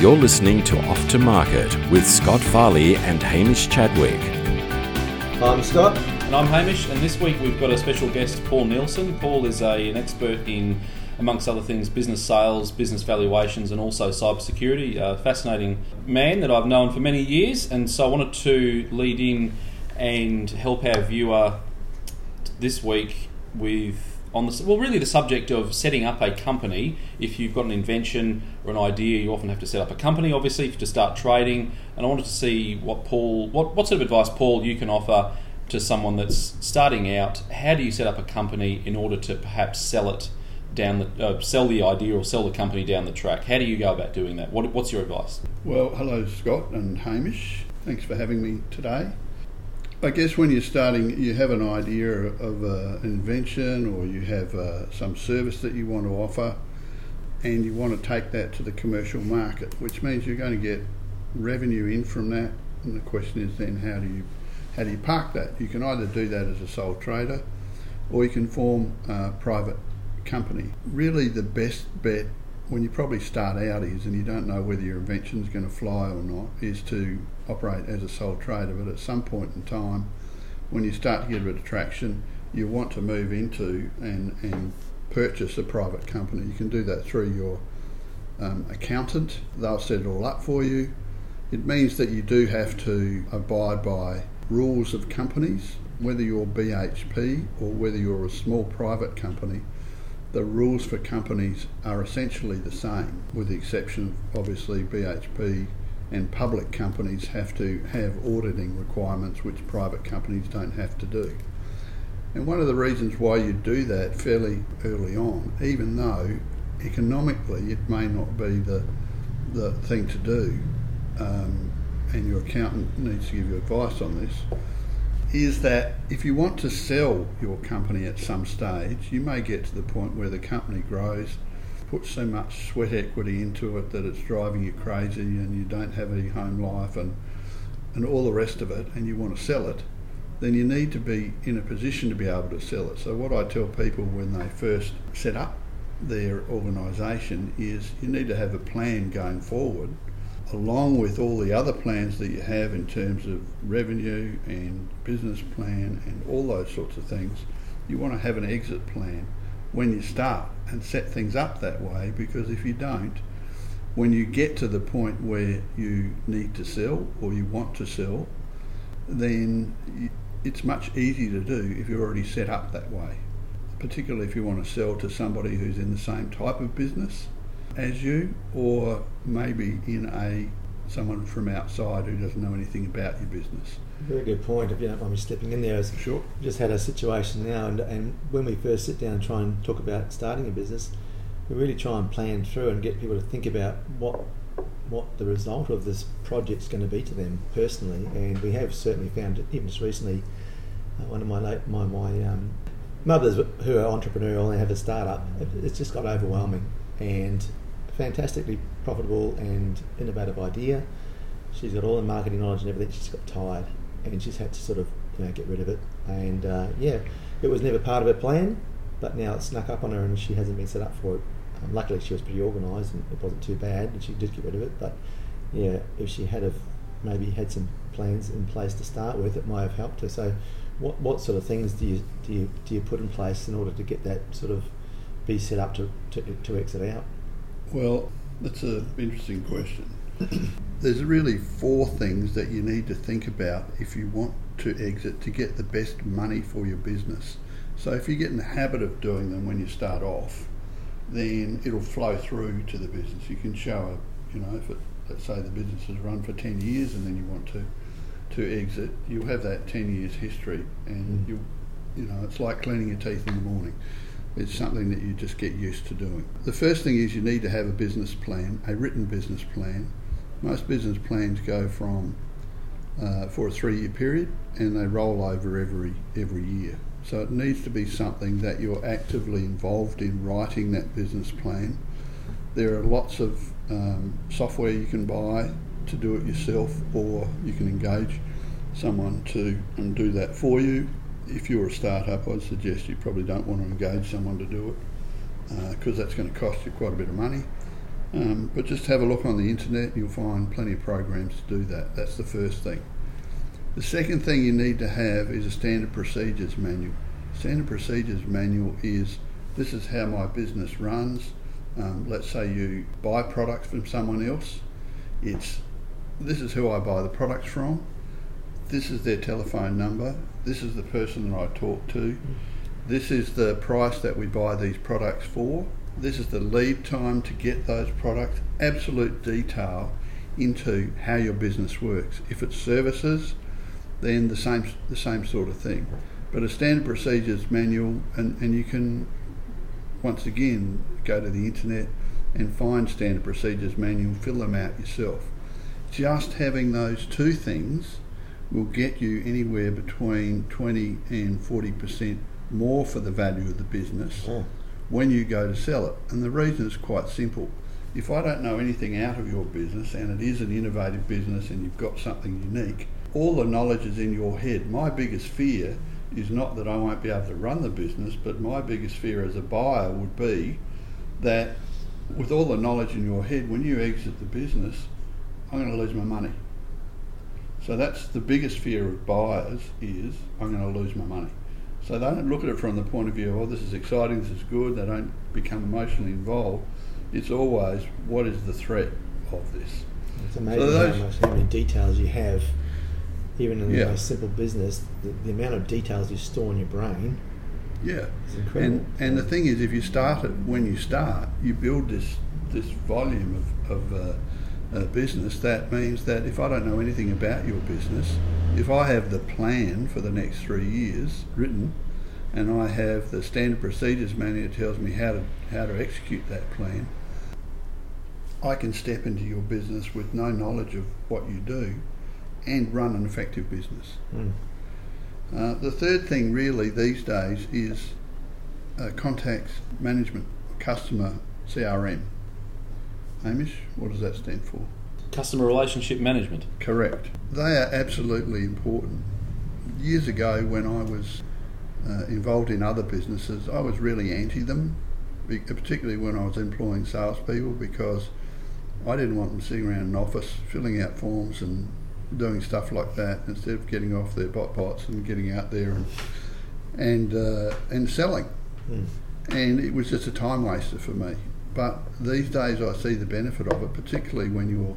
You're listening to Off to Market with Scott Farley and Hamish Chadwick. I'm Scott. And I'm Hamish, and this week we've got a special guest, Paul Nielsen. Paul is a, an expert in, amongst other things, business sales, business valuations, and also cybersecurity. A fascinating man that I've known for many years, and so I wanted to lead in and help our viewer this week with on the well, really the subject of setting up a company. If you've got an invention or an idea, you often have to set up a company, obviously, to start trading. And I wanted to see what Paul, what, what sort of advice, Paul, you can offer to someone that's starting out. How do you set up a company in order to perhaps sell it down the uh, sell the idea or sell the company down the track? How do you go about doing that? What, what's your advice? Well, hello, Scott and Hamish. Thanks for having me today. I guess when you're starting, you have an idea of uh, an invention or you have uh, some service that you want to offer and you want to take that to the commercial market, which means you're going to get revenue in from that. And the question is then how do you how do you park that? You can either do that as a sole trader or you can form a private company. Really, the best bet when you probably start out is, and you don't know whether your invention is going to fly or not, is to operate as a sole trader. But at some point in time, when you start to get a bit of traction, you want to move into and, and purchase a private company. You can do that through your um, accountant. They'll set it all up for you. It means that you do have to abide by rules of companies, whether you're BHP or whether you're a small private company the rules for companies are essentially the same, with the exception of obviously BHP and public companies have to have auditing requirements which private companies don't have to do. And one of the reasons why you do that fairly early on, even though economically it may not be the, the thing to do, um, and your accountant needs to give you advice on this, is that if you want to sell your company at some stage, you may get to the point where the company grows, puts so much sweat equity into it that it's driving you crazy and you don't have any home life and, and all the rest of it, and you want to sell it, then you need to be in a position to be able to sell it. So, what I tell people when they first set up their organisation is you need to have a plan going forward along with all the other plans that you have in terms of revenue and business plan and all those sorts of things, you want to have an exit plan when you start and set things up that way because if you don't, when you get to the point where you need to sell or you want to sell, then it's much easier to do if you're already set up that way. Particularly if you want to sell to somebody who's in the same type of business as you, or maybe in a someone from outside who doesn't know anything about your business. Very good point. If you don't mind me stepping in there, sure. Just had a situation now, and, and when we first sit down and try and talk about starting a business, we really try and plan through and get people to think about what what the result of this project's going to be to them personally. And we have certainly found, it, even just recently, uh, one of my my my um, mothers who are entrepreneurial and have a startup, it's just got overwhelming and fantastically profitable and innovative idea. She's got all the marketing knowledge and everything. She's got tired, and she's had to sort of you know get rid of it. And uh, yeah, it was never part of her plan, but now it's snuck up on her, and she hasn't been set up for it. Um, luckily, she was pretty organised, and it wasn't too bad, and she did get rid of it. But yeah, if she had have maybe had some plans in place to start with, it might have helped her. So, what what sort of things do you do you do you put in place in order to get that sort of be set up to, to, to exit out? Well, that's an interesting question. There's really four things that you need to think about if you want to exit to get the best money for your business. So if you get in the habit of doing them when you start off, then it'll flow through to the business. You can show a, you know, if it, let's say the business has run for 10 years and then you want to to exit, you'll have that 10 years history and mm. you you know, it's like cleaning your teeth in the morning. It's something that you just get used to doing. The first thing is you need to have a business plan, a written business plan. Most business plans go from uh, for a three-year period, and they roll over every every year. So it needs to be something that you're actively involved in writing that business plan. There are lots of um, software you can buy to do it yourself, or you can engage someone to and do that for you if you're a startup, I'd suggest you probably don't want to engage someone to do it because uh, that's going to cost you quite a bit of money. Um, but just have a look on the internet, you'll find plenty of programs to do that. That's the first thing. The second thing you need to have is a standard procedures manual. Standard procedures manual is this is how my business runs. Um, let's say you buy products from someone else. It's this is who I buy the products from. This is their telephone number. This is the person that I talk to. This is the price that we buy these products for. This is the lead time to get those products. Absolute detail into how your business works. If it's services, then the same the same sort of thing. But a standard procedures manual, and, and you can once again go to the internet and find standard procedures manual, fill them out yourself. Just having those two things will get you anywhere between 20 and 40 percent more for the value of the business Yeah. when you go to sell it. And the reason is quite simple. If I don't know anything out of your business and it is an innovative business and you've got something unique, all the knowledge is in your head. My biggest fear is not that I won't be able to run the business, but my biggest fear as a buyer would be that with all the knowledge in your head, when you exit the business, I'm going to lose my money. So that's the biggest fear of buyers is I'm going to lose my money. So they don't look at it from the point of view, of oh, this is exciting, this is good. They don't become emotionally involved. It's always what is the threat of this. It's amazing So those- how much how many details you have, even in the Yeah. most simple business. The, the amount of details you store in your brain Yeah. is incredible. And and the thing is, if you start it when you start, you build this this volume of, of uh, uh, business. That means that if I don't know anything about your business, if I have the plan for the next three years written, and I have the standard procedures manual that tells me how to how to execute that plan, I can step into your business with no knowledge of what you do, and run an effective business. Mm. Uh, the third thing, really, these days is uh, contacts management, customer CRM. Hamish, what does that stand for? Customer relationship management. Correct. They are absolutely important. Years ago, when I was uh, involved in other businesses, I was really anti them, particularly when I was employing salespeople, because I didn't want them sitting around an office filling out forms and doing stuff like that instead of getting off their bot bots and getting out there and and uh, and selling. Mm. And it was just a time waster for me. But these days, I see the benefit of it, particularly when you're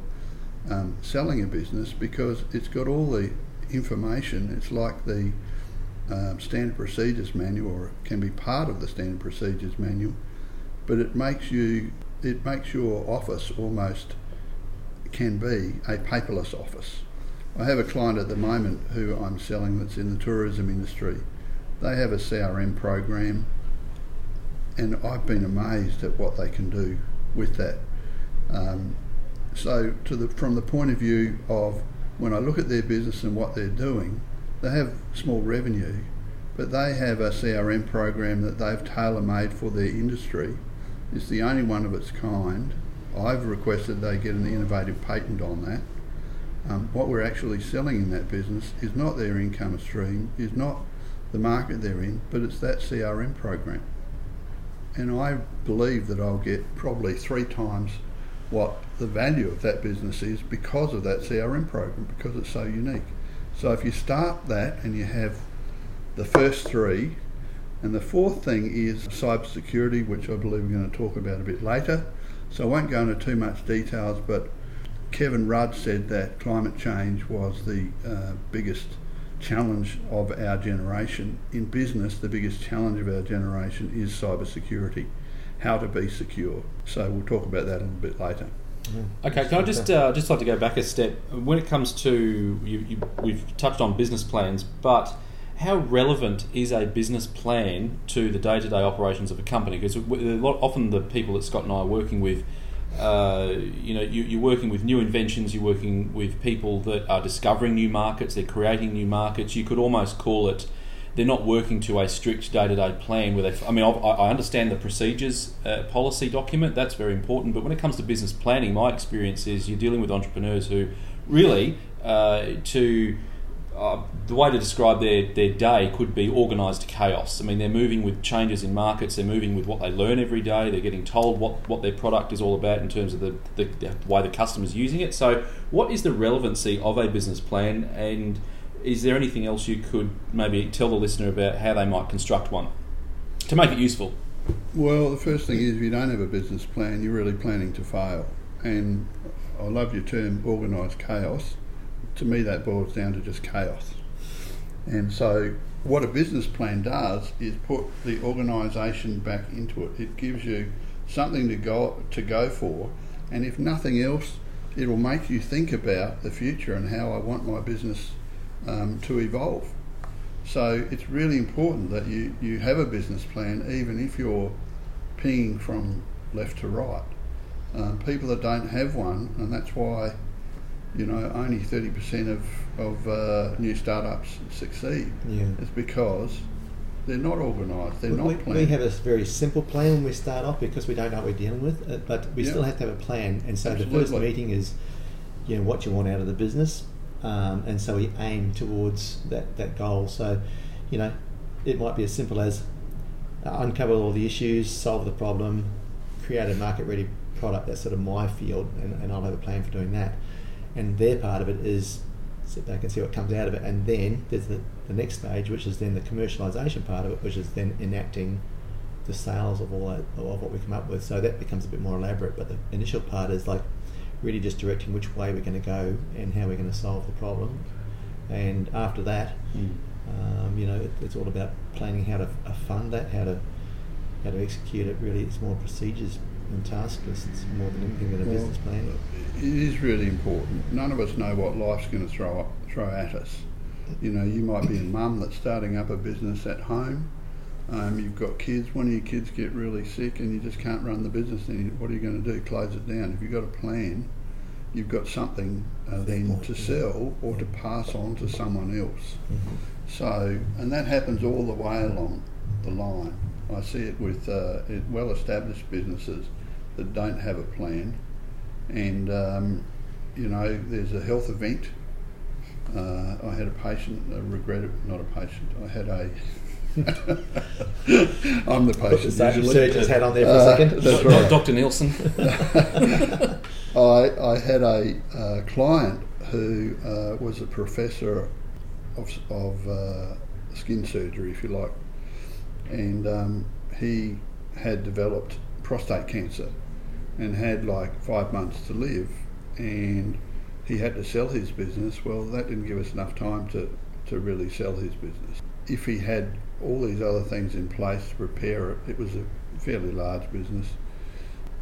um, selling a business because it's got all the information. It's like the um, standard procedures manual, or can be part of the standard procedures manual, but it makes you it makes your office almost can be a paperless office. I have a client at the moment who I'm selling that's in the tourism industry. They have a CRM program, and I've been amazed at what they can do with that. Um, so, the, from the point of view of when I look at their business and what they're doing, they have small revenue, but they have a CRM program that they've tailor made for their industry. It's the only one of its kind. I've requested they get an innovative patent on that. Um, what we're actually selling in that business is not their income stream, is not the market they're in, but it's that CRM program. And I believe that I'll get probably three times what the value of that business is because of that CRM program, because it's so unique. So if you start that and you have the first three, and the fourth thing is cybersecurity, which I believe we're going to talk about a bit later. So I won't go into too much details, but Kevin Rudd said that climate change was the uh, biggest challenge of our generation. In business, the biggest challenge of our generation is cybersecurity, how to be secure. So we'll talk about that a little bit later. Okay, can I just uh, just like to go back a step when it comes to you, you, we've touched on business plans, but how relevant is a business plan to the day to day operations of a company? Because often the people that Scott and I are working with, uh, you know, you, you're working with new inventions, you're working with people that are discovering new markets, they're creating new markets. You could almost call it they're not working to a strict day to day plan. Where they, I mean, I, I understand the procedures uh, policy document, that's very important. But when it comes to business planning, my experience is you're dealing with entrepreneurs who really uh, to uh, the way to describe their, their day could be organised chaos. I mean, they're moving with changes in markets, they're moving with what they learn every day, they're getting told what, what their product is all about in terms of the, the, the way the customer's using it. So, what is the relevancy of a business plan, and is there anything else you could maybe tell the listener about how they might construct one to make it useful? Well, the first thing is if you don't have a business plan, you're really planning to fail. And I love your term organised chaos. To me, that boils down to just chaos. And so, what a business plan does is put the organisation back into it. It gives you something to go to go for, and if nothing else, it will make you think about the future and how I want my business um, to evolve. So it's really important that you, you have a business plan, even if you're pinging from left to right. Um, people that don't have one, and that's why you know only 30% of, of uh, new startups succeed, Yeah. is because they're not organised, they're we, not planned. we have a very simple plan when we start off because we don't know what we're dealing with, uh, but we Yeah. still have to have a plan. And so the first meeting is, you know, what you want out of the business, um, and so we aim towards that, that goal. So, you know, it might be as simple as uh, uncover all the issues, solve the problem, create a market ready product. That's sort of my field, and, and I'll have a plan for doing that. And their part of it is sit back and see what comes out of it. And then there's the, the next stage, which is then the commercialization part of it, which is then enacting the sales of all that, of what we come up with. So that becomes a bit more elaborate. But the initial part is like really just directing which way we're going to go and how we're going to solve the problem. And after that, um, you know, it, it's all about planning how to uh, fund that, how to how to execute it. Really, it's more procedures and task lists more than anything than a Well, business plan. It is really important. None of us know what life's going to throw up, throw at us. You know, you might be a mum that's starting up a business at home. Um, you've got kids. One of your kids get really sick, and you just can't run the business. Then what are you going to do? Close it down? If you've got a plan, you've got something uh, then to sell or to pass on to someone else. So, and that happens all the way along the line. I see it with uh, well-established businesses that don't have a plan, and um, you know, there's a health event. Uh, I had a patient, I regret it, not a patient. I had a. I'm the Put the patient sur- usually. surgeon's hat on there for Uh, a second. that's right. Dr. Nielsen. I, I had a uh, client who uh, was a professor of, of uh, skin surgery, if you like, and um, he had developed prostate cancer and had like five months to live, and he had to sell his business. Well, that didn't give us enough time to, to really sell his business. If he had all these other things in place to prepare it, it was a fairly large business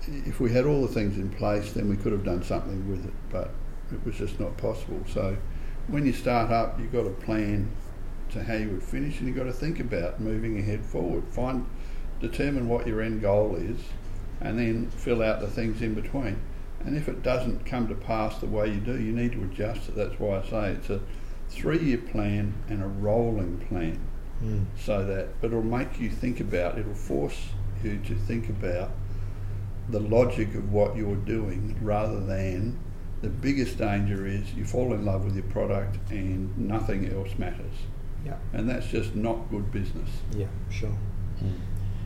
if we had all the things in place, then we could have done something with it, but it was just not possible. So when you start up, you've got a plan to how you would finish, and you've got to think about moving ahead forward. Find, determine what your end goal is, and then fill out the things in between. And if it doesn't come to pass the way you do, you need to adjust it. That's why I say it's a three-year plan and a rolling plan Mm. so that but it'll make you think about it'll force you to think about the logic of what you're doing rather than the biggest danger is you fall in love with your product and nothing else matters Yeah, and that's just not good business yeah, sure.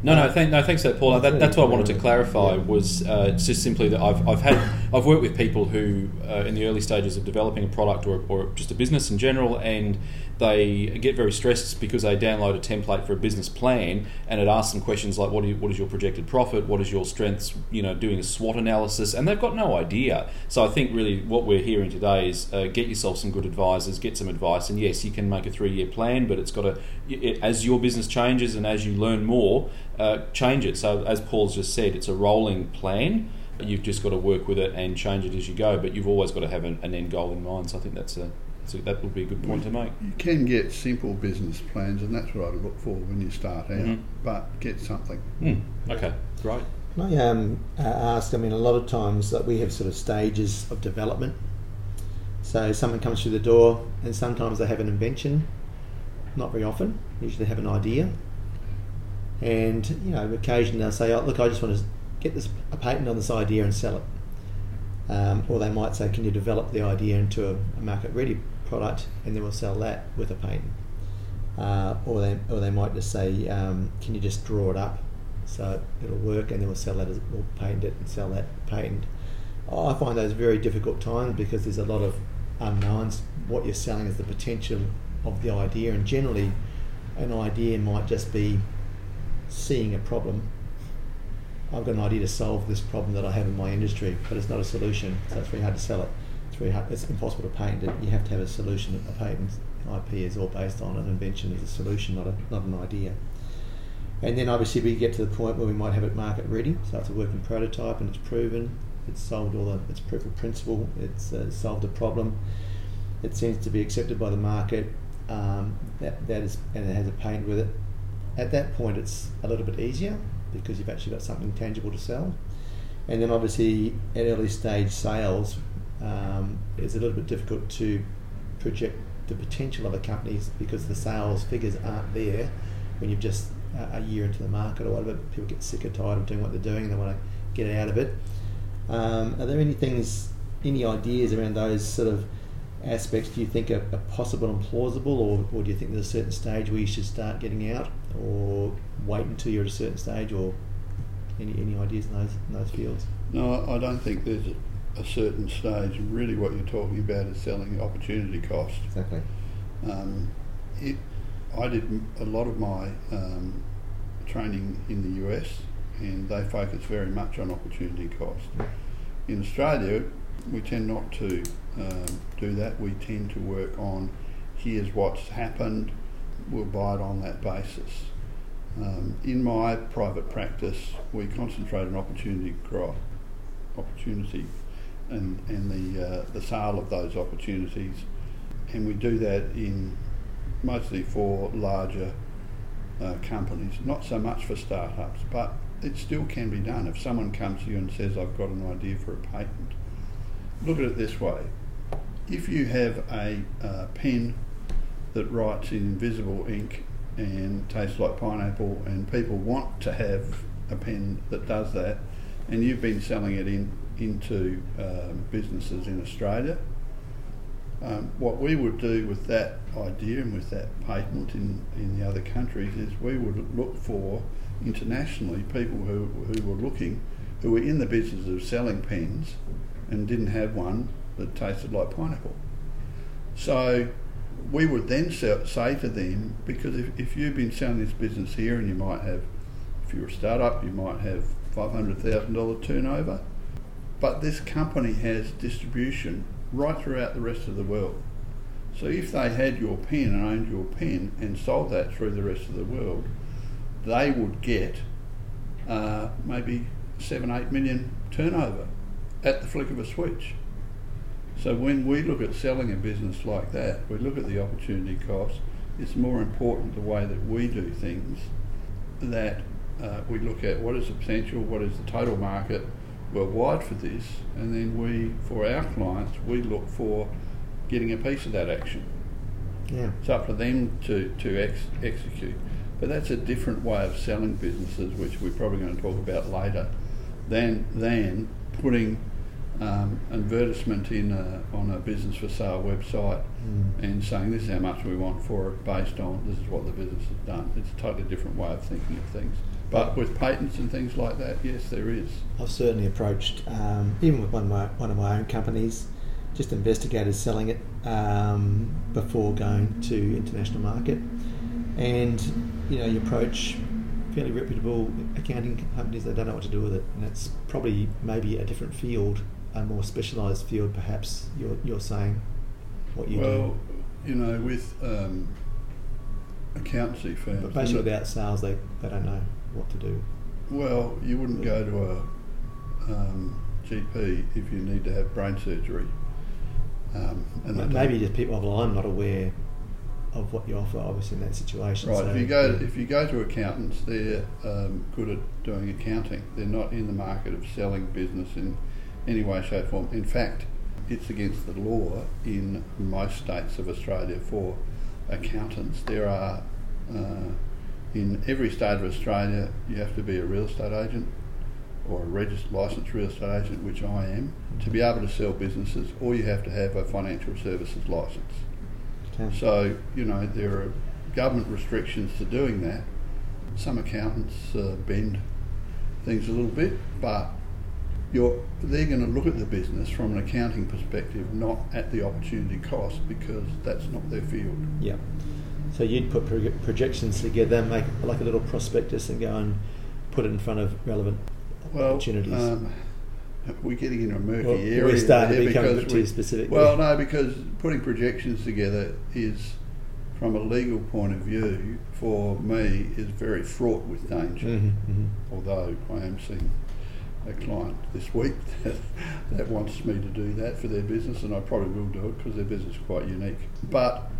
No, no, thank, no. Thanks for that, Paul. That, that's what I wanted to clarify. Was uh, just simply that I've, I've had I've worked with people who uh, in the early stages of developing a product or, or just a business in general, and they get very stressed because they download a template for a business plan, and it asks them questions like, "What, you, what is your projected profit? What is your strengths?" You know, doing a SWOT analysis, and they've got no idea. So I think really what we're hearing today is uh, get yourself some good advisors, get some advice, and yes, you can make a three-year plan, but it's got to it, as your business changes and as you learn more, uh, change it. So as Paul's just said, it's a rolling plan. You've just got to work with it and change it as you go, but you've always got to have an, an end goal in mind. So I think that's a, so that would be a good point to make. you can get simple business plans and that's what I look for when you start out Mhm. but get something Hmm. Okay, great. Can I um, uh, ask? I mean, a lot of times that we have sort of stages of development. So someone comes through the door, and sometimes they have an invention. Not very often. Usually, they have an idea. And you know, occasionally they'll say, "Oh, look, I just want to get this a patent on this idea and sell it." Um, or they might say, "Can you develop the idea into a, a market-ready product, and then we'll sell that with a patent. Uh, or they or they might just say, um, can you just draw it up so it'll work, and then we'll sell that as we'll patent it and sell that patent. I find those very difficult times because there's a lot of unknowns. What you're selling is the potential of the idea, and generally, an idea might just be seeing a problem. I've got an idea to solve this problem that I have in my industry, but it's not a solution, so it's very hard to sell it. It's very hard, it's impossible to patent it. You have to have a solution. A patent IP is all based on an invention as a solution, not a, not an idea. And then obviously we get to the point where we might have it market ready, so it's a working prototype and it's proven, it's solved all the, it's proof of principle, it's uh, solved a problem, it seems to be accepted by the market, um, that, that is, and it has a patent with it. At that point, it's a little bit easier because you've actually got something tangible to sell. And then obviously at early stage sales, um, it's a little bit difficult to project the potential of a company because the sales figures aren't there when you've just uh, a year into the market or whatever. People get sick or tired of doing what they're doing and they want to get out of it. Um, are there any things, any ideas around those sort of aspects do you think are, are possible and plausible, or, or do you think there's a certain stage where you should start getting out, or wait until you're at a certain stage, or any, any ideas in those, in those fields? No, I don't think there's a, certain stage. Really, what you're talking about is selling opportunity cost. Exactly. Um, it, I did a lot of my um, training in the US, and they focus very much on opportunity cost. In Australia, we tend not to um, do that. We tend to work on here's what's happened, we'll buy it on that basis. Um, in my private practice, we concentrate on opportunity growth, opportunity, and and the uh, the sale of those opportunities, and we do that in mostly for larger uh, companies, not so much for startups, but it still can be done. If someone comes to you and says, "I've got an idea for a patent," look at it this way: if you have a uh, pen that writes in invisible ink and tastes like pineapple, and people want to have a pen that does that, and you've been selling it in into um, businesses in Australia. Um, what we would do with that idea and with that patent in, in the other countries is we would look for internationally people who, who were looking, who were in the business of selling pens and didn't have one that tasted like pineapple. So we would then say to them, because if, if you've been selling this business here and you might have, if you're a startup, you might have $500,000 turnover, but this company has distribution right throughout the rest of the world. So if they had your pen and owned your pen and sold that through the rest of the world, they would get uh, maybe seven, eight million turnover at the flick of a switch. So when we look at selling a business like that, we look at the opportunity cost. It's more important the way that we do things that uh, we look at what is the potential, what is the total market worldwide for this, and then we, for our clients, we look for getting a piece of that action. Yeah. It's up for them to, to ex- execute. But that's a different way of selling businesses, which we're probably going to talk about later, than, than putting um, advertisement in a, on a business for sale website Mm. and saying this is how much we want for it based on this is what the business has done. It's a totally different way of thinking of things. But with patents and things like that, yes, there is. I've certainly approached, um, even with one of, my, one of my own companies, just investigated selling it um, before going to international market. And, you know, you approach fairly reputable accounting companies that don't know what to do with it. And it's probably maybe a different field, a more specialised field perhaps you're, you're saying what you well, do. you know, with um, accountancy firms. But basically without sales, they, they don't know what to do. Well, you wouldn't go to a um, GP if you need to have brain surgery. Um, and Maybe just people, well, I'm not aware of what you offer, obviously, in that situation. Right. so- if you go if you go to accountants, they're um, good at doing accounting. They're not in the market of selling business in any way, shape, form. In fact, it's against the law in most states of Australia for accountants. There are uh, in every state of Australia, you have to be a real estate agent or a registered licensed real estate agent, which I am, to be able to sell businesses, or you have to have a financial services license. Okay. So, you know, there are government restrictions to doing that. Some accountants uh, bend things a little bit, but you're, they're going to look at the business from an accounting perspective, not at the opportunity cost, because that's not their field. Yeah. So you'd put pro- projections together, make like a little prospectus, and go and put it in front of relevant Well, opportunities. um, we're getting into a murky Well, area. we're starting to become a too specific. Well, no, because putting projections together is, from a legal point of view, for me, is very fraught with danger. Mhm, mhm. Although I am seeing a client this week that, that wants me to do that for their business, and I probably will do it because their business is quite unique. But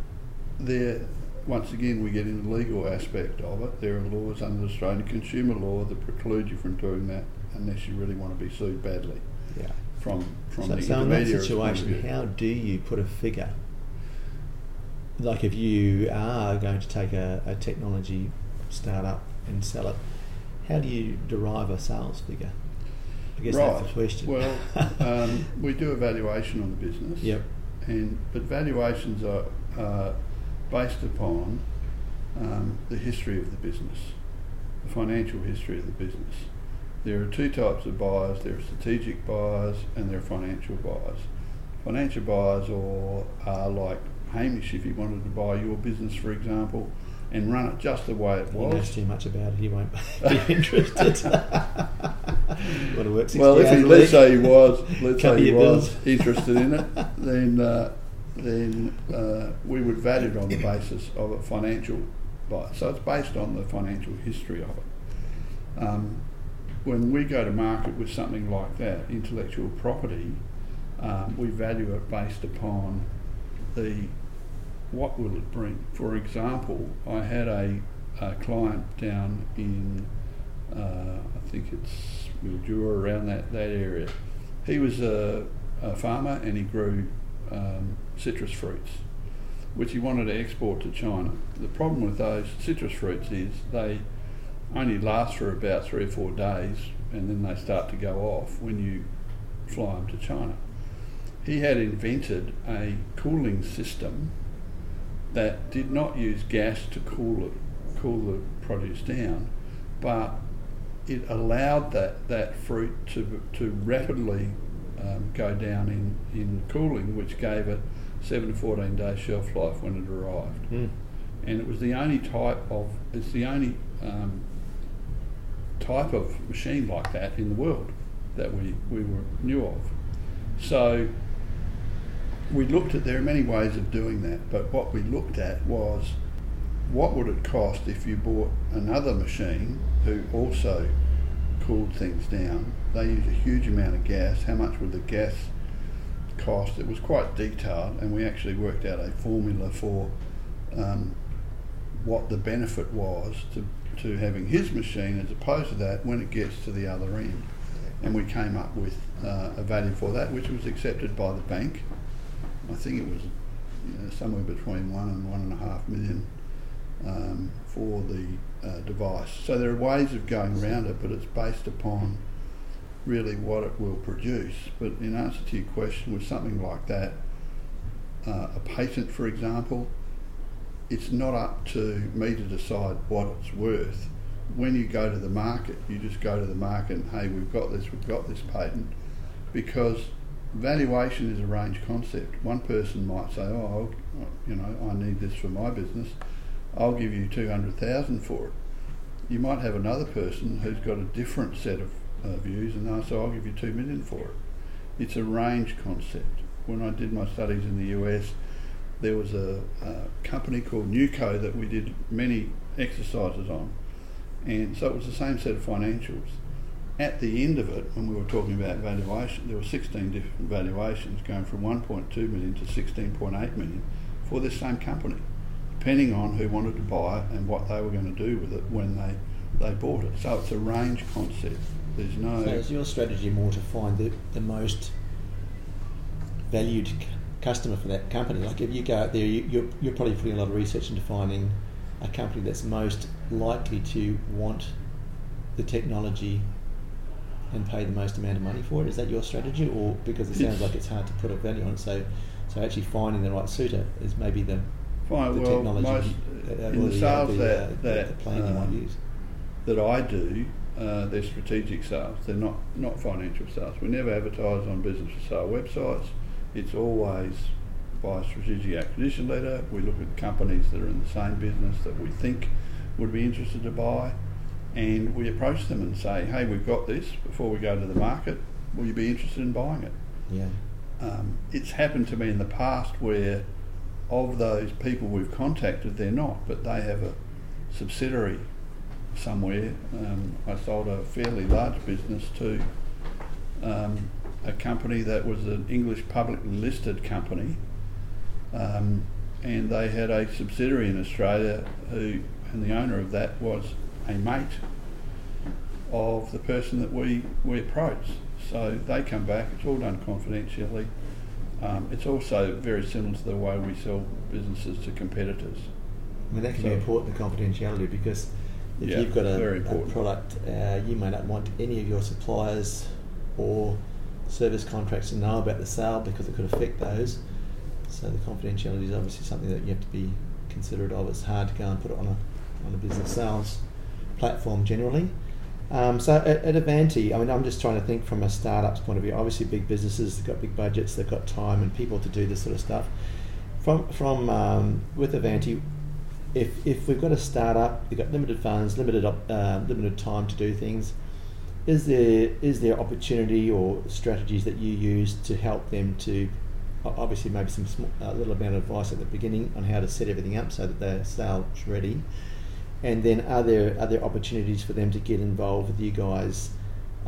there, once again, we get into the legal aspect of it. There are laws under the Australian consumer law that preclude you from doing that unless you really want to be sued badly Yeah. from from So, the so in that intermediary's point of situation, how do you put a figure? Like if you are going to take a, a technology startup and sell it, how do you derive a sales figure? I guess that's the question. Well, um, we do a valuation on the business. Yep. And but valuations are uh, based upon um, the history of the business, the financial history of the business. There are two types of buyers. There are strategic buyers and there are financial buyers. Financial buyers or are like Hamish if he wanted to buy your business, for example, and run it just the way it he knows too much about it. He won't be interested. Want to work 60 Well, if he, let's say he was, let's say he was bills. interested in it, then uh, then uh, we would value it on the basis of a financial buy. So it's based on the financial history of it. Um, when we go to market with something like that, intellectual property, um, we value it based upon the what will it bring. For example, I had a, a client down in uh, I think it's Mildura around that, that area. He was a, a farmer and he grew um, citrus fruits, which he wanted to export to China. The problem with those citrus fruits is they only last for about three or four days and then they start to go off when you fly them to China. He had invented a cooling system that did not use gas to cool it, cool the produce down, but it allowed that, that fruit to, to rapidly um, go down in, in cooling, which gave it 7 to 14 day shelf life when it arrived. Hmm. And it was the only type of, it's the only um, type of machine like that in the world that we, we were knew of. So we looked at, there are many ways of doing that, but what we looked at was what would it cost if you bought another machine who also cooled things down? They use a huge amount of gas. How much would the gas cost? It was quite detailed, and we actually worked out a formula for um, what the benefit was to, to having his machine as opposed to that when it gets to the other end. And we came up with uh, a value for that, which was accepted by the bank. I think it was you know, somewhere between one and one and a half million um, for the uh, device. So there are ways of going around it, but it's based upon really what it will produce. But in answer to your question, with something like that, uh, a patent, for example, it's not up to me to decide what it's worth. When you go to the market, you just go to the market and hey, we've got this, we've got this patent, because valuation is a range concept. One person might say, "Oh, you know, I need this for my business. I'll give you two hundred thousand for it." You might have another person who's got a different set of uh, views, and they'll say, "I'll give you two million for it." It's a range concept. When I did my studies in the US, there was a, a company called Nuco that we did many exercises on, and so it was the same set of financials at the end of it, when we were talking about valuation, there were 16 different valuations going from 1.2 million to 16.8 million for this same company, depending on who wanted to buy it and what they were going to do with it when they, they bought it. So it's a range concept. There's no. So is your strategy more to find the, the most valued c- customer for that company? Like if you go out there, you, you're, you're probably putting a lot of research into finding a company that's most likely to want the technology and pay the most amount of money for it. Is that your strategy, or because it sounds like it's hard to put a value on it? So, so actually finding the right suitor is maybe the Fine, the well, technology most, in the sales that, that, the plan you use. that I do, uh, they're strategic sales. They're not, not financial sales. We never advertise on business for sale websites. It's always by strategic acquisition letter. We look at companies that are in the same business that we think would be interested to buy, and we approach them and say, "Hey, we've got this. Before we go to the market, will you be interested in buying it?" Yeah. Um, it's happened to me in the past where, of those people we've contacted, they're not, but they have a subsidiary somewhere. Um, I sold a fairly large business to um, a company that was an English publicly listed company, um, and they had a subsidiary in Australia who, and the owner of that was a mate of the person that we, we approached. So they come back, it's all done confidentially. Um, it's also very similar to the way we sell businesses to competitors. I mean, that can be important, the confidentiality, because if Yeah, you've got a, very a important. product, uh, you may not want any of your suppliers or service contracts to know about the sale because it could affect those. So the confidentiality is obviously something that you have to be considerate of. It's hard to go and put it on a on a business sales platform generally. Um, so at, at Avanti, I mean, I'm just trying to think from a startup's point of view. Obviously, big businesses they've got big budgets, they've got time and people to do this sort of stuff. From from um, with Avanti, if if we've got a startup, you've got limited funds, limited uh, limited time to do things. Is there is there opportunity or strategies that you use to help them to obviously maybe some small, a little amount of advice at the beginning on how to set everything up so that they're sales ready, and then are there are there opportunities for them to get involved with you guys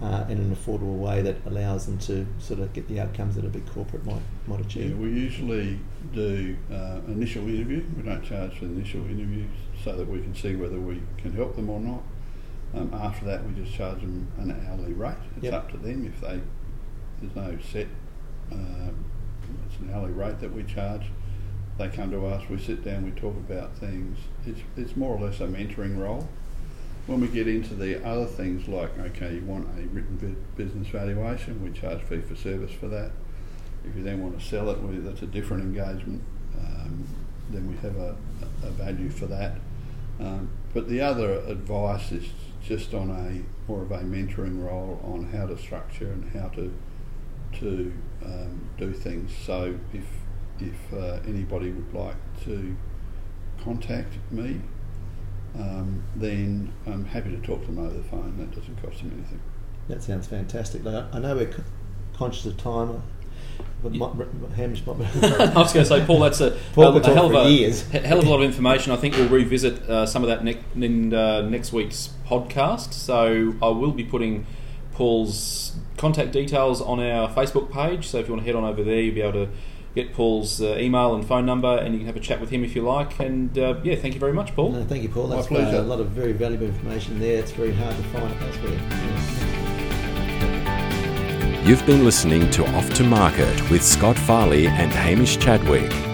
uh, in an affordable way that allows them to sort of get the outcomes that a big corporate might might achieve? Yeah, we usually do uh, initial interview. We don't charge for the initial interviews so that we can see whether we can help them or not. Um, after that, we just charge them an hourly rate. It's Yep. up to them if they. There's no set. Um, it's an hourly rate that we charge. They come to us. We sit down. We talk about things. It's it's more or less a mentoring role. When we get into the other things like okay, you want a written business valuation, we charge fee for service for that. If you then want to sell it, we, that's a different engagement. Um, then we have a, a value for that. Um, but the other advice is just on a more of a mentoring role on how to structure and how to to um, do things. So if if uh, anybody would like to contact me, um, then I'm happy to talk to them over the phone. That doesn't cost them anything. That sounds fantastic. Like, I know we're c- conscious of time. But Yeah. might, Hamish might be. I was going to say, Paul, that's a, Paul a, a hell, of a years. hell of a lot of information. I think we'll revisit uh, some of that ne- in uh, next week's podcast. So I will be putting Paul's contact details on our Facebook page. So if you want to head on over there, you'll be able to get Paul's uh, email and phone number, and you can have a chat with him if you like. And uh, yeah, thank you very much, Paul. No, thank you, Paul. That's uh, pleasure. a lot of very valuable information there. It's very hard to find elsewhere. Yeah. You've been listening to Off to Market with Scott Farley and Hamish Chadwick.